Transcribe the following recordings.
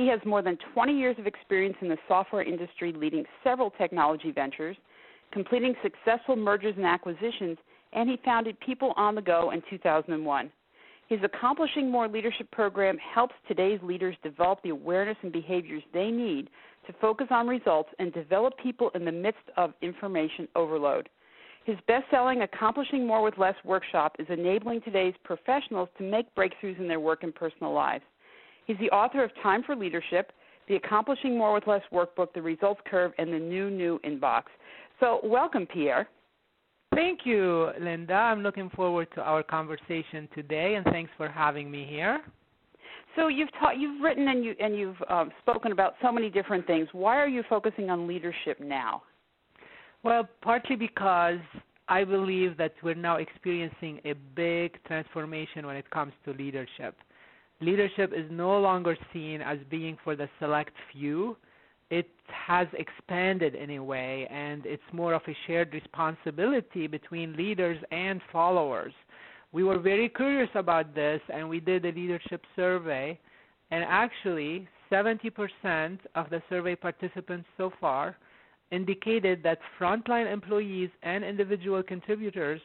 He has more than 20 years of experience in the software industry, leading several technology ventures, completing successful mergers and acquisitions, and he founded People on the Go in 2001. His Accomplishing More leadership program helps today's leaders develop the awareness and behaviors they need to focus on results and develop people in the midst of information overload. His best selling Accomplishing More with Less workshop is enabling today's professionals to make breakthroughs in their work and personal lives. He's the author of Time for Leadership, the Accomplishing More with Less workbook, the Results Curve, and the New New Inbox. So, welcome, Pierre. Thank you, Linda. I'm looking forward to our conversation today, and thanks for having me here. So you've taught, you've written, and you and you've um, spoken about so many different things. Why are you focusing on leadership now? Well, partly because I believe that we're now experiencing a big transformation when it comes to leadership leadership is no longer seen as being for the select few. It has expanded in a way, and it's more of a shared responsibility between leaders and followers. We were very curious about this, and we did a leadership survey, and actually, 70% of the survey participants so far indicated that frontline employees and individual contributors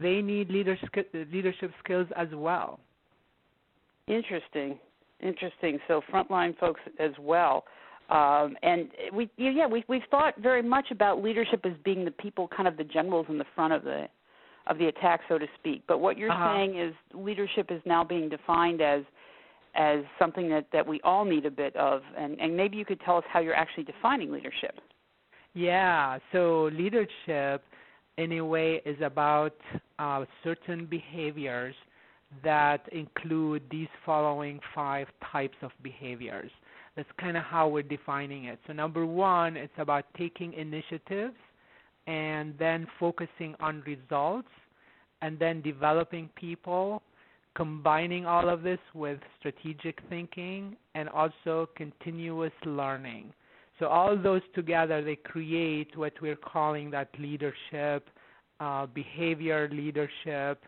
they need leadership skills as well. Interesting, interesting. So frontline folks as well. Um, and we, yeah, we we've thought very much about leadership as being the people, kind of the generals in the front of the of the attack, so to speak. But what you're uh-huh. saying is leadership is now being defined as as something that that we all need a bit of, and and maybe you could tell us how you're actually defining leadership. Yeah, so leadership, in a way, is about uh, certain behaviors that include these following five types of behaviors. That's kind of how we're defining it. So, number one, it's about taking initiatives and then focusing on results and then developing people, combining all of this with strategic thinking and also continuous learning. So, all those together, they create what we're calling that leadership, uh, behavior leadership,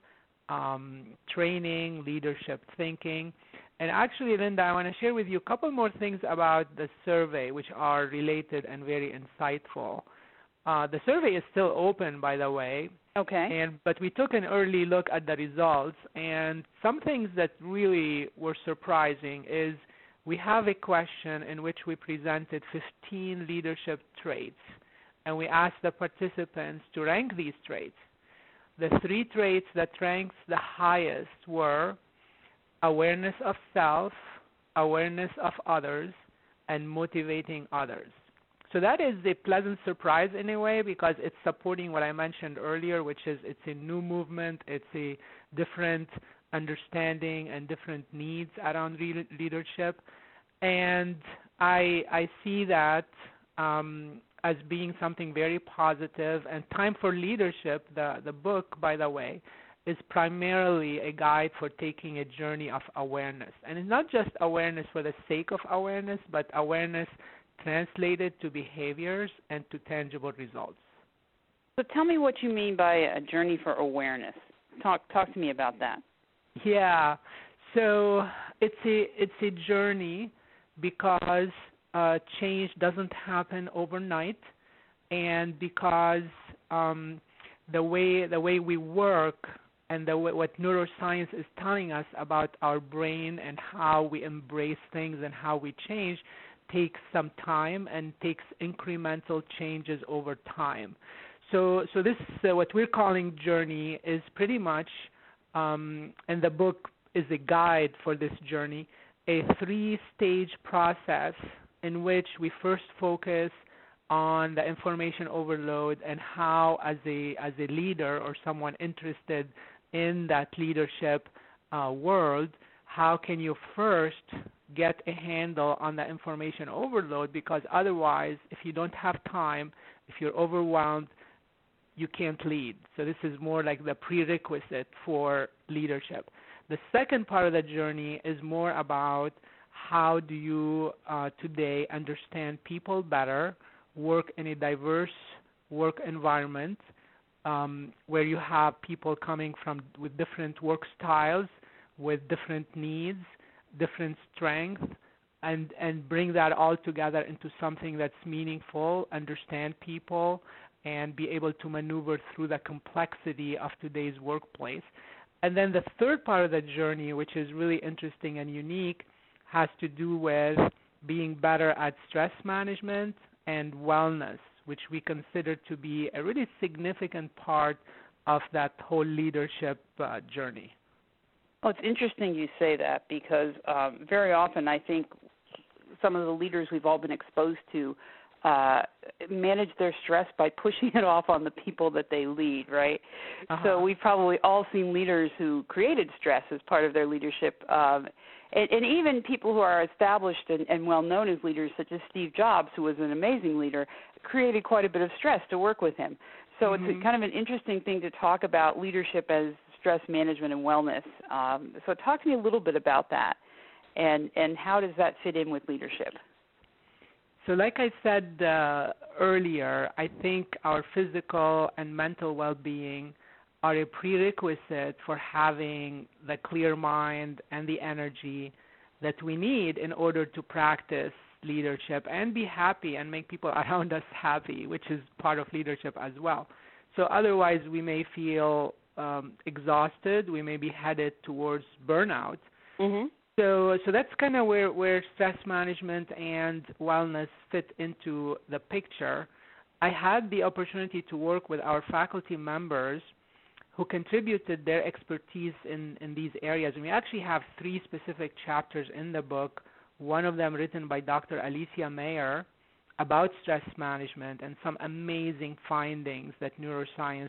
um, training, leadership thinking. And actually, Linda, I want to share with you a couple more things about the survey, which are related and very insightful. Uh, the survey is still open, by the way. Okay. And but we took an early look at the results, and some things that really were surprising is we have a question in which we presented 15 leadership traits, and we asked the participants to rank these traits the three traits that ranks the highest were awareness of self, awareness of others, and motivating others. So that is a pleasant surprise in a way because it's supporting what I mentioned earlier, which is it's a new movement, it's a different understanding and different needs around leadership, and I I see that um, as being something very positive. And Time for Leadership, the, the book, by the way, is primarily a guide for taking a journey of awareness. And it's not just awareness for the sake of awareness, but awareness translated to behaviors and to tangible results. So tell me what you mean by a journey for awareness. Talk talk to me about that. Yeah. So it's a it's a journey because uh, change doesn't happen overnight, and because um, the way the way we work and the way, what neuroscience is telling us about our brain and how we embrace things and how we change takes some time and takes incremental changes over time. So, so this uh, what we're calling journey is pretty much, um, and the book is a guide for this journey, a three-stage process in which we first focus on the information overload and how as a as a leader or someone interested in that leadership uh, world how can you first get a handle on the information overload because otherwise, if you don't have time, if you're overwhelmed, you can't lead. So this is more like the prerequisite for leadership. The second part of the journey is more about how do you uh, today understand people better, work in a diverse work environment um, where you have people coming from with different work styles, with different needs, different strengths, and and bring that all together into something that's meaningful, understand people, and be able to maneuver through the complexity of today's workplace. And then the third part of the journey, which is really interesting and unique, has to do with being better at stress management and wellness, which we consider to be a really significant part of that whole leadership uh, journey. Well, it's interesting you say that because um, very often I think some of the leaders we've all been exposed to uh, manage their stress by pushing it off on the people that they lead, right? Uh-huh. So we've probably all seen leaders who created stress as part of their leadership. Um, and, and even people who are established and, and well known as leaders, such as Steve Jobs, who was an amazing leader, created quite a bit of stress to work with him. So mm-hmm. it's a, kind of an interesting thing to talk about leadership as stress management and wellness. Um, so talk to me a little bit about that, and and how does that fit in with leadership? So, like I said uh, earlier, I think our physical and mental well-being are a prerequisite for having the clear mind and the energy that we need in order to practice leadership and be happy and make people around us happy, which is part of leadership as well. So otherwise, we may feel um, exhausted. We may be headed towards burnout. Mm-hmm. So, so that's kind of where where stress management and wellness fit into the picture. I had the opportunity to work with our faculty members who contributed their expertise in, in these areas. And we actually have three specific chapters in the book, one of them written by Dr. Alicia Mayer about stress management and some amazing findings that neuroscience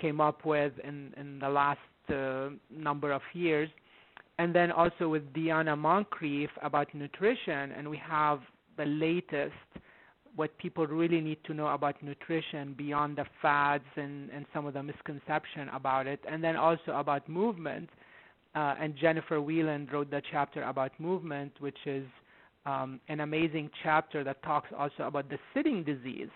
came up with in, in the last uh, number of years and then also with Deanna Moncrief about nutrition, and we have the latest what people really need to know about nutrition beyond the fads and, and some of the misconception about it, and then also about movement. Uh, and Jennifer Wieland wrote the chapter about movement, which is um, an amazing chapter that talks also about the sitting disease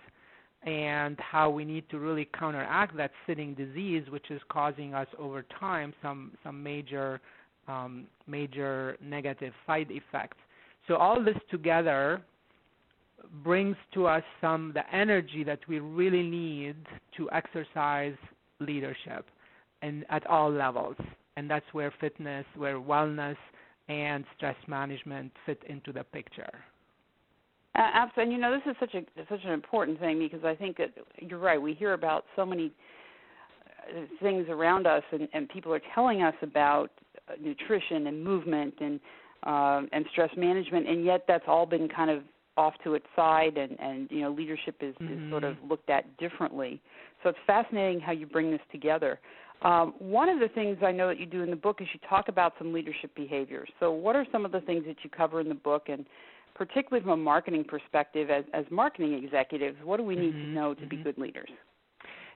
and how we need to really counteract that sitting disease, which is causing us over time some some major um, major negative side effects. So all this together brings to us some the energy that we really need to exercise leadership and at all levels. And that's where fitness, where wellness and stress management fit into the picture. Uh, absolutely, and you know this is such a such an important thing because I think that you're right. We hear about so many uh, things around us, and, and people are telling us about nutrition and movement and uh, and stress management, and yet that's all been kind of off to its side, and and you know leadership is, mm-hmm. is sort of mm-hmm. looked at differently. So it's fascinating how you bring this together. Um, one of the things I know that you do in the book is you talk about some leadership behaviors. So what are some of the things that you cover in the book, and particularly from a marketing perspective, as as marketing executives, what do we need mm-hmm. to know to be mm-hmm. good leaders?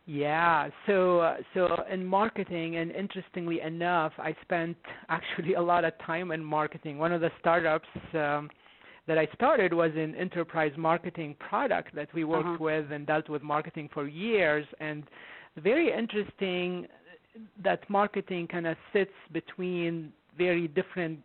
Yeah, so uh, so in marketing, and interestingly enough, I spent actually a lot of time in marketing. One of the startups um, that I started was in enterprise marketing product that we worked uh-huh. with and dealt with marketing for years. And very interesting that marketing kind of sits between very different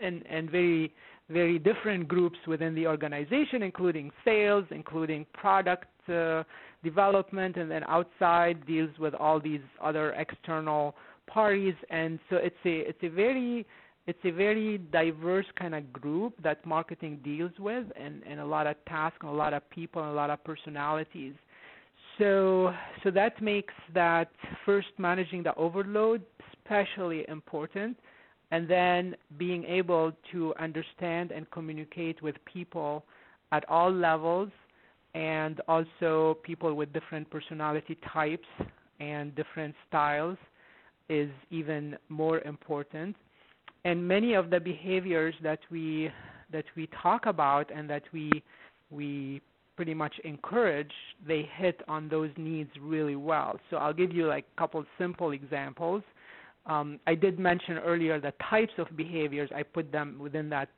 and and very very different groups within the organization, including sales, including product uh, development, and then outside deals with all these other external parties. And so it's a it's a very it's a very diverse kind of group that marketing deals with, and, and a lot of tasks, and a lot of people, and a lot of personalities. So so that makes that first managing the overload especially important and then being able to understand and communicate with people at all levels and also people with different personality types and different styles is even more important. And many of the behaviors that we that we talk about and that we we pretty much encourage, they hit on those needs really well. So I'll give you like a couple simple examples. Um, I did mention earlier the types of behaviors. I put them within that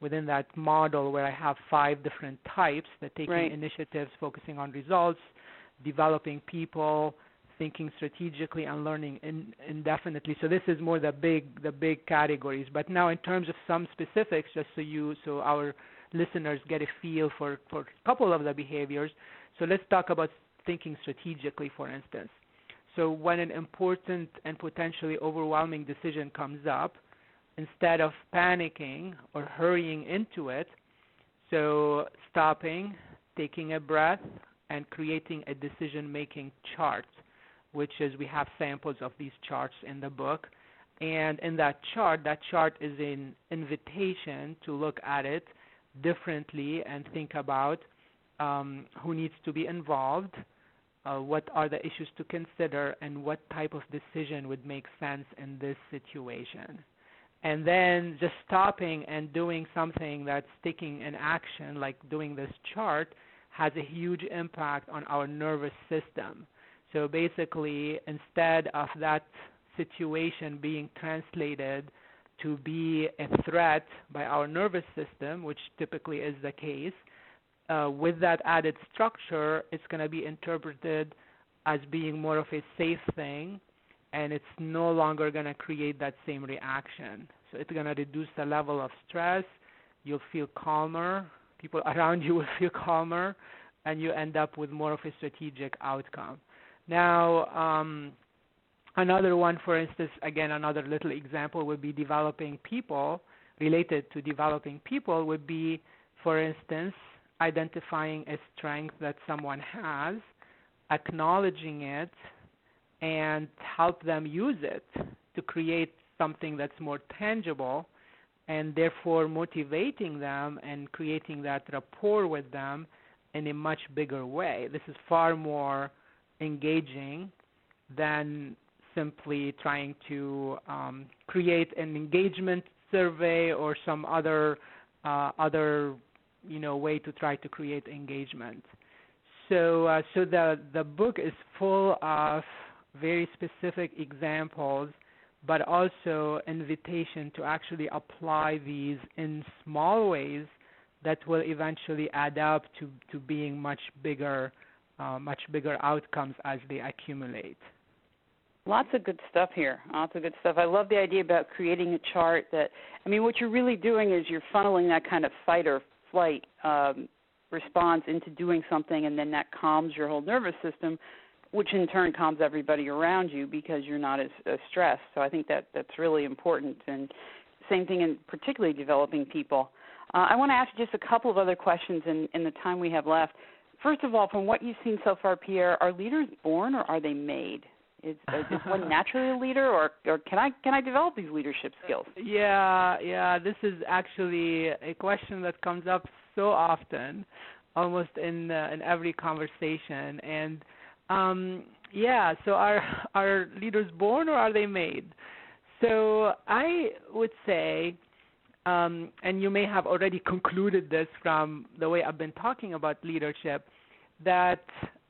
within that model where I have five different types: the taking right. initiatives, focusing on results, developing people, thinking strategically, and learning in, indefinitely. So this is more the big the big categories. But now, in terms of some specifics, just so you so our listeners get a feel for for a couple of the behaviors. So let's talk about thinking strategically, for instance. So when an important and potentially overwhelming decision comes up, instead of panicking or hurrying into it, so stopping, taking a breath, and creating a decision making chart, which is we have samples of these charts in the book. And in that chart, that chart is an invitation to look at it differently and think about um, who needs to be involved, uh, what are the issues to consider, and what type of decision would make sense in this situation. And then just stopping and doing something that's taking an action, like doing this chart, has a huge impact on our nervous system. So basically, instead of that situation being translated to be a threat by our nervous system, which typically is the case, uh, with that added structure, it's going to be interpreted as being more of a safe thing, and it's no longer going to create that same reaction. So it's going to reduce the level of stress. You'll feel calmer. People around you will feel calmer, and you end up with more of a strategic outcome. Now, um, Another one, for instance, again, another little example would be developing people. Related to developing people would be, for instance, identifying a strength that someone has, acknowledging it, and help them use it to create something that's more tangible, and therefore motivating them and creating that rapport with them in a much bigger way. This is far more engaging than simply trying to um, create an engagement survey or some other uh, other you know way to try to create engagement. So uh, so the the book is full of very specific examples, but also invitation to actually apply these in small ways that will eventually add up to to being much bigger uh, much bigger outcomes as they accumulate. Lots of good stuff here. Lots of good stuff. I love the idea about creating a chart that, I mean, what you're really doing is you're funneling that kind of fight or flight um, response into doing something, and then that calms your whole nervous system, which in turn calms everybody around you because you're not as, as stressed. So I think that that's really important. And same thing in particularly developing people. Uh, I want to ask you just a couple of other questions in, in the time we have left. First of all, from what you've seen so far, Pierre, are leaders born or are they made? Is, is one naturally a leader, or or can I can I develop these leadership skills? Yeah, yeah. This is actually a question that comes up so often, almost in uh, in every conversation. And um, yeah, so are are leaders born or are they made? So I would say, um, and you may have already concluded this from the way I've been talking about leadership, that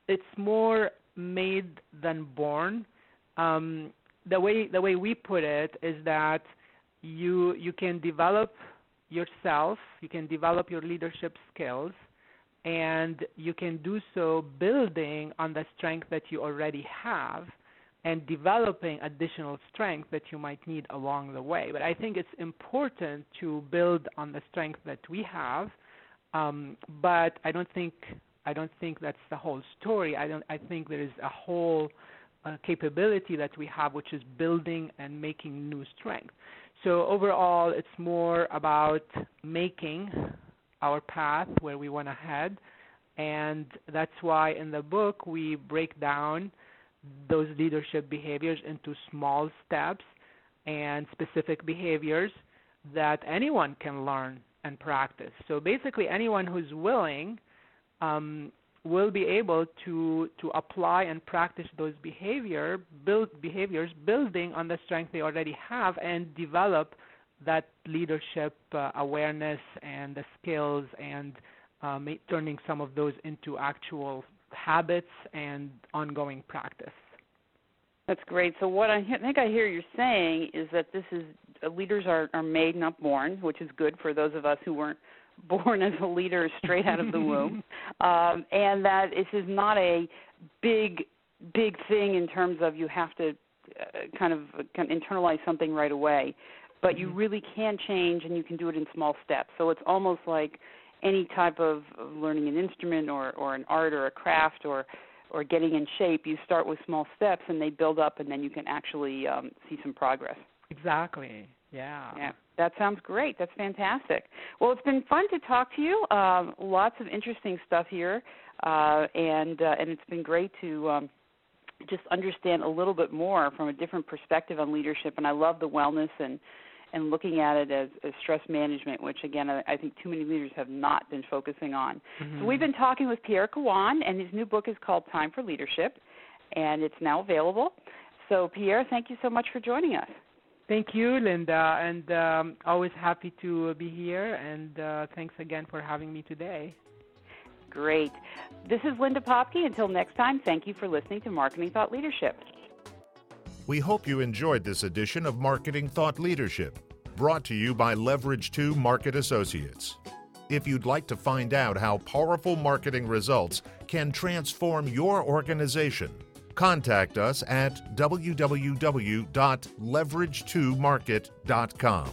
it's more made than born. Um, the way the way we put it is that you you can develop yourself, you can develop your leadership skills, and you can do so building on the strength that you already have and developing additional strength that you might need along the way. But I think it's important to build on the strength that we have. Um, but I don't think I don't think that's the whole story. I don't. I think there is a whole uh, capability that we have, which is building and making new strength. So overall, it's more about making our path where we want to head, and that's why in the book we break down those leadership behaviors into small steps and specific behaviors that anyone can learn and practice. So basically, anyone who's willing um, will be able to to apply and practice those behavior build behaviors building on the strength they already have and develop that leadership uh, awareness and the skills and um, turning some of those into actual habits and ongoing practice. That's great. So what I think I hear you're saying is that this is uh, leaders are, are made, not born, which is good for those of us who weren't born as a leader straight out of the womb, um, and that this is not a big, big thing in terms of you have to uh, kind of kind of internalize something right away, but you mm-hmm. really can change and you can do it in small steps. So it's almost like any type of learning an instrument or or an art or a craft or or getting in shape, you start with small steps and they build up, and then you can actually um, see some progress. Exactly. Yeah. Yeah. That sounds great. That's fantastic. Well, it's been fun to talk to you. Um, lots of interesting stuff here, uh, and uh, and it's been great to um, just understand a little bit more from a different perspective on leadership. And I love the wellness and and looking at it as, as stress management, which again I, I, think too many leaders have not been focusing on. Mm-hmm. So we've been talking with Pierre Khawand, and his new book is called Time for Leadership, and it's now available. So Pierre, thank you so much for joining us. Thank you, Linda, and um, always happy to be here. And uh, thanks again for having me today. Great. This is Linda Popky. Until next time, thank you for listening to Marketing Thought Leadership. We hope you enjoyed this edition of Marketing Thought Leadership, brought to you by Leverage 2 Market Associates. If you'd like to find out how powerful marketing results can transform your organization, contact us at www.leverage2market.com.